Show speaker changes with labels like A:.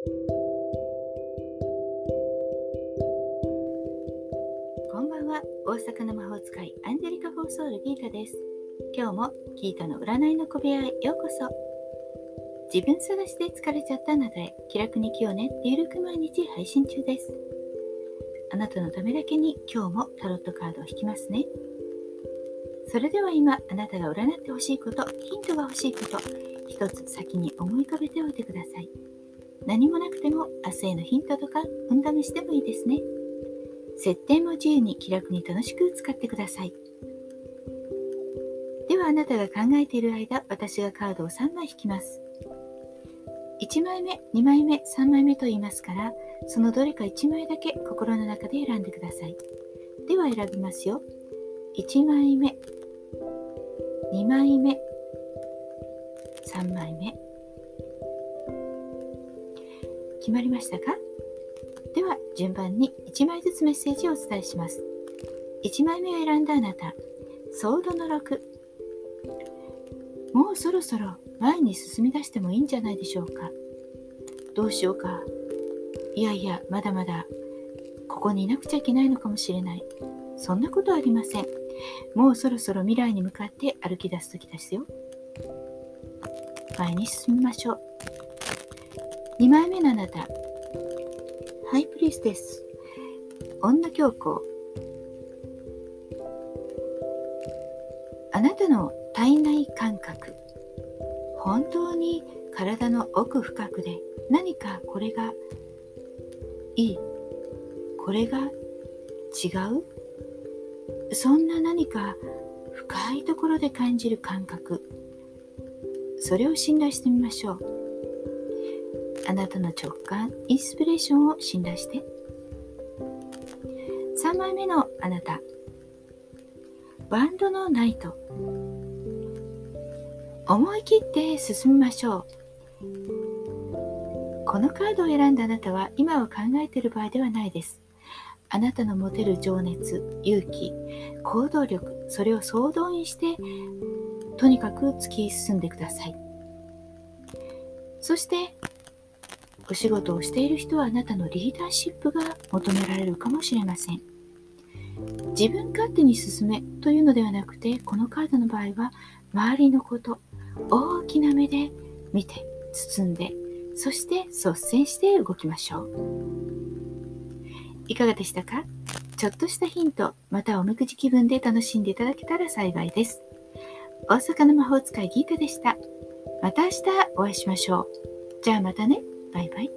A: こんばんは。大阪の魔法使いアンジェリカ・フォーソールギータです。今日もギータの占いの小部屋へようこそ。自分探しで疲れちゃったあなたへ気楽に気をねってゆるく毎日配信中です。あなたのためだけに今日もタロットカードを引きますね。それでは今あなたが占ってほしいことヒントが欲しいこと一つ先に思い浮かべておいてください。何もなくても明日へのヒントとか運試しでもいいですね。設定も自由に気楽に楽しく使ってください。ではあなたが考えている間私がカードを3枚引きます。1枚目2枚目3枚目と言いますからそのどれか1枚だけ心の中で選んでください。では選びますよ。1枚目2枚目3枚目。決まりましたか？では順番に1枚ずつメッセージをお伝えします。1枚目を選んだあなたソードの6もうそろそろ前に進み出してもいいんじゃないでしょうか。どうしようか。いやいやまだまだここにいなくちゃいけないのかもしれない。そんなことありません。もうそろそろ未来に向かって歩き出す時ですよ。前に進みましょう。2枚目のあなた。ハイプリステス。女教皇。あなたの体内感覚。本当に体の奥深くで何かこれがいい。これが違うそんな何か深いところで感じる感覚それを信頼してみましょうあなたの直感インスピレーションを信頼して。3枚目のあなた。バンドのナイト。思い切って進みましょう。このカードを選んだあなたは今は考えている場合ではないです。あなたの持てる情熱、勇気、行動力、それを総動員して、とにかく突き進んでください。そして、お仕事をしている人はあなたのリーダーシップが求められるかもしれません。自分勝手に進めというのではなくて、このカードの場合は、周りのこと、大きな目で見て、包んで、そして率先して動きましょう。いかがでしたか？ちょっとしたヒント、またおみくじ気分で楽しんでいただけたら幸いです。大阪の魔法使いギータでした。また明日お会いしましょう。じゃあまたね。バイバイ。